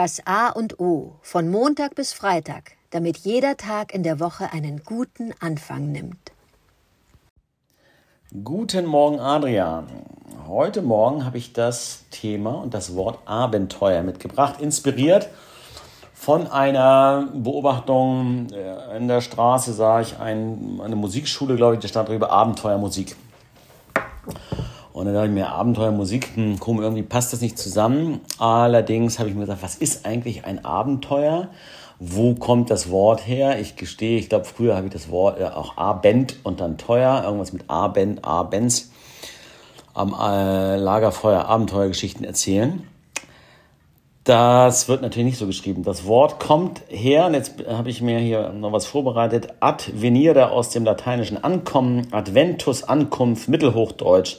Das A und O von Montag bis Freitag, damit jeder Tag in der Woche einen guten Anfang nimmt. Guten Morgen, Adrian. Heute Morgen habe ich das Thema und das Wort Abenteuer mitgebracht, inspiriert von einer Beobachtung äh, in der Straße sah ich ein, eine Musikschule, glaube ich, da stand drüber Abenteuermusik. Und dann dachte ich mir, Abenteuermusik, hm, komm, irgendwie passt das nicht zusammen. Allerdings habe ich mir gesagt, was ist eigentlich ein Abenteuer? Wo kommt das Wort her? Ich gestehe, ich glaube, früher habe ich das Wort äh, auch Abend und dann teuer, irgendwas mit Abend, Abends am äh, Lagerfeuer Abenteuergeschichten erzählen. Das wird natürlich nicht so geschrieben. Das Wort kommt her, und jetzt habe ich mir hier noch was vorbereitet, advenire aus dem lateinischen Ankommen, Adventus Ankunft, Mittelhochdeutsch,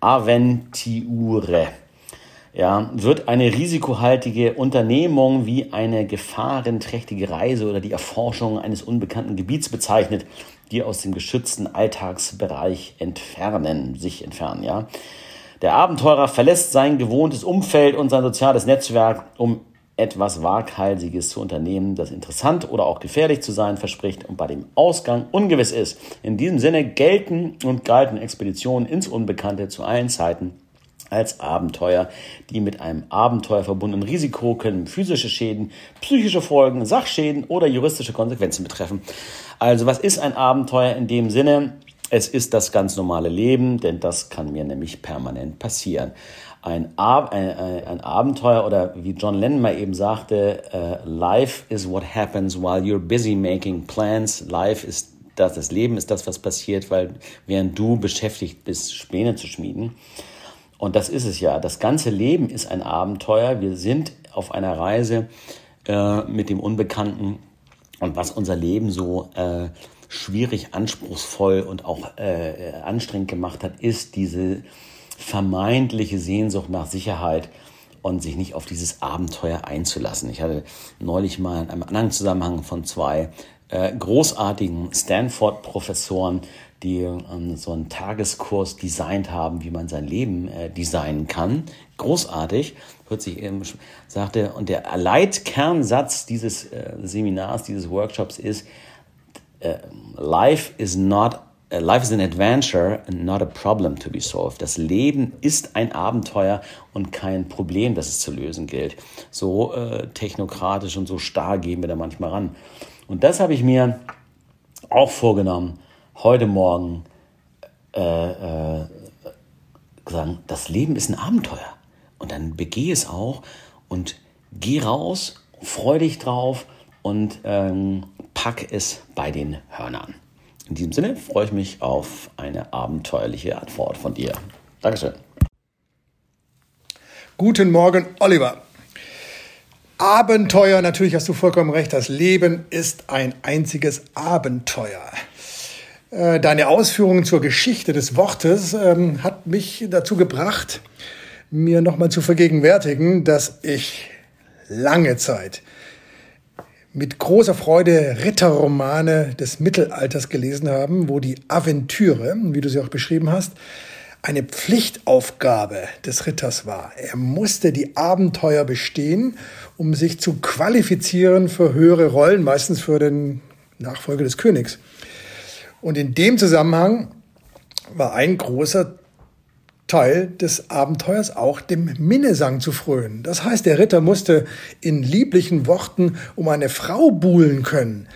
Aventiure. Ja, wird eine risikohaltige Unternehmung wie eine gefahrenträchtige Reise oder die Erforschung eines unbekannten Gebiets bezeichnet, die aus dem geschützten Alltagsbereich entfernen, sich entfernen, ja. Der Abenteurer verlässt sein gewohntes Umfeld und sein soziales Netzwerk, um etwas Waghalsiges zu unternehmen, das interessant oder auch gefährlich zu sein verspricht und bei dem Ausgang ungewiss ist. In diesem Sinne gelten und galten Expeditionen ins Unbekannte zu allen Zeiten als Abenteuer. Die mit einem Abenteuer verbundenen Risiko können physische Schäden, psychische Folgen, Sachschäden oder juristische Konsequenzen betreffen. Also was ist ein Abenteuer in dem Sinne? Es ist das ganz normale Leben, denn das kann mir nämlich permanent passieren. Ein, Ab ein, ein Abenteuer oder wie John Lennon mal eben sagte, uh, Life is what happens while you're busy making plans. Life ist das, das Leben ist das, was passiert, weil während du beschäftigt bist, Pläne zu schmieden. Und das ist es ja. Das ganze Leben ist ein Abenteuer. Wir sind auf einer Reise äh, mit dem Unbekannten und was unser Leben so äh, schwierig, anspruchsvoll und auch äh, anstrengend gemacht hat, ist diese vermeintliche Sehnsucht nach Sicherheit und sich nicht auf dieses Abenteuer einzulassen. Ich hatte neulich mal in einem anderen Zusammenhang von zwei äh, großartigen Stanford-Professoren, die ähm, so einen Tageskurs designt haben, wie man sein Leben äh, designen kann. Großartig, hört sich eben, sagte, und der Leitkernsatz dieses äh, Seminars, dieses Workshops ist, uh, life is not life is an adventure and not a problem to be solved. Das Leben ist ein Abenteuer und kein Problem, das es zu lösen gilt. So äh, technokratisch und so starr gehen wir da manchmal ran. Und das habe ich mir auch vorgenommen, heute Morgen äh, äh, sagen, das Leben ist ein Abenteuer. Und dann begehe es auch und geh raus, freu dich drauf und ähm, pack es bei den Hörnern. In diesem Sinne freue ich mich auf eine abenteuerliche Antwort von dir. Dankeschön. Guten Morgen, Oliver. Abenteuer, natürlich hast du vollkommen recht, das Leben ist ein einziges Abenteuer. Äh, deine Ausführungen zur Geschichte des Wortes ähm, hat mich dazu gebracht, mir nochmal zu vergegenwärtigen, dass ich lange Zeit mit großer Freude Ritterromane des Mittelalters gelesen haben, wo die Aventüre, wie du sie auch beschrieben hast, eine Pflichtaufgabe des Ritters war. Er musste die Abenteuer bestehen, um sich zu qualifizieren für höhere Rollen, meistens für den Nachfolger des Königs. Und in dem Zusammenhang war ein großer Teil des Abenteuers auch dem Minnesang zu frönen. Das heißt, der Ritter musste in lieblichen Worten um eine Frau buhlen können.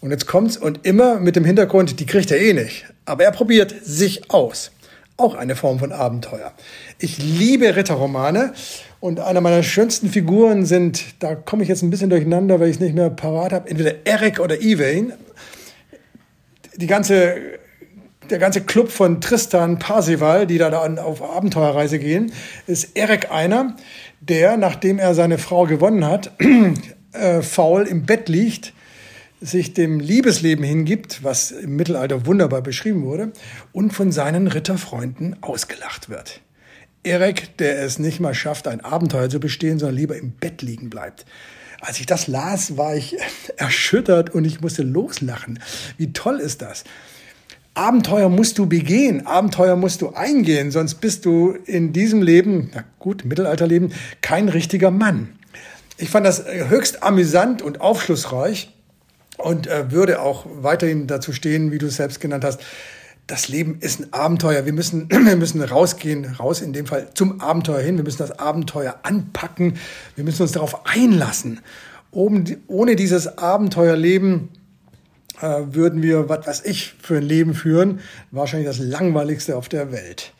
Und jetzt kommt's und immer mit dem Hintergrund, die kriegt er eh nicht. Aber er probiert sich aus. Auch eine Form von Abenteuer. Ich liebe Ritterromane und einer meiner schönsten Figuren sind, da komme ich jetzt ein bisschen durcheinander, weil ich es nicht mehr parat habe, entweder Eric oder Evain. Die ganze der ganze Club von Tristan Parsival, die da auf Abenteuerreise gehen, ist Eric einer, der, nachdem er seine Frau gewonnen hat, äh, faul im Bett liegt, sich dem Liebesleben hingibt, was im Mittelalter wunderbar beschrieben wurde, und von seinen Ritterfreunden ausgelacht wird. Eric, der es nicht mal schafft, ein Abenteuer zu bestehen, sondern lieber im Bett liegen bleibt. Als ich das las, war ich erschüttert und ich musste loslachen. Wie toll ist das? Abenteuer musst du begehen, Abenteuer musst du eingehen, sonst bist du in diesem Leben, na gut, Mittelalterleben, kein richtiger Mann. Ich fand das höchst amüsant und aufschlussreich und äh, würde auch weiterhin dazu stehen, wie du es selbst genannt hast. Das Leben ist ein Abenteuer. Wir müssen, wir müssen rausgehen, raus in dem Fall zum Abenteuer hin. Wir müssen das Abenteuer anpacken. Wir müssen uns darauf einlassen. Ohne dieses Abenteuerleben äh, würden wir, was weiß ich, für ein Leben führen. Wahrscheinlich das langweiligste auf der Welt.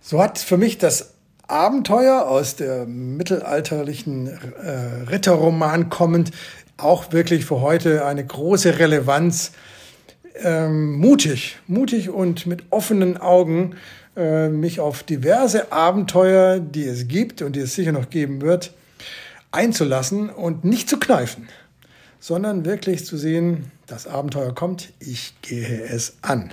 So hat für mich das Abenteuer aus der mittelalterlichen äh, Ritterroman kommend auch wirklich für heute eine große Relevanz. Ähm, mutig, mutig und mit offenen Augen äh, mich auf diverse Abenteuer, die es gibt und die es sicher noch geben wird, einzulassen und nicht zu kneifen, sondern wirklich zu sehen, das Abenteuer kommt, ich gehe es an.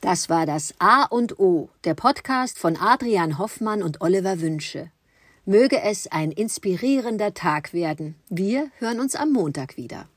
Das war das A und O, der Podcast von Adrian Hoffmann und Oliver Wünsche. Möge es ein inspirierender Tag werden. Wir hören uns am Montag wieder.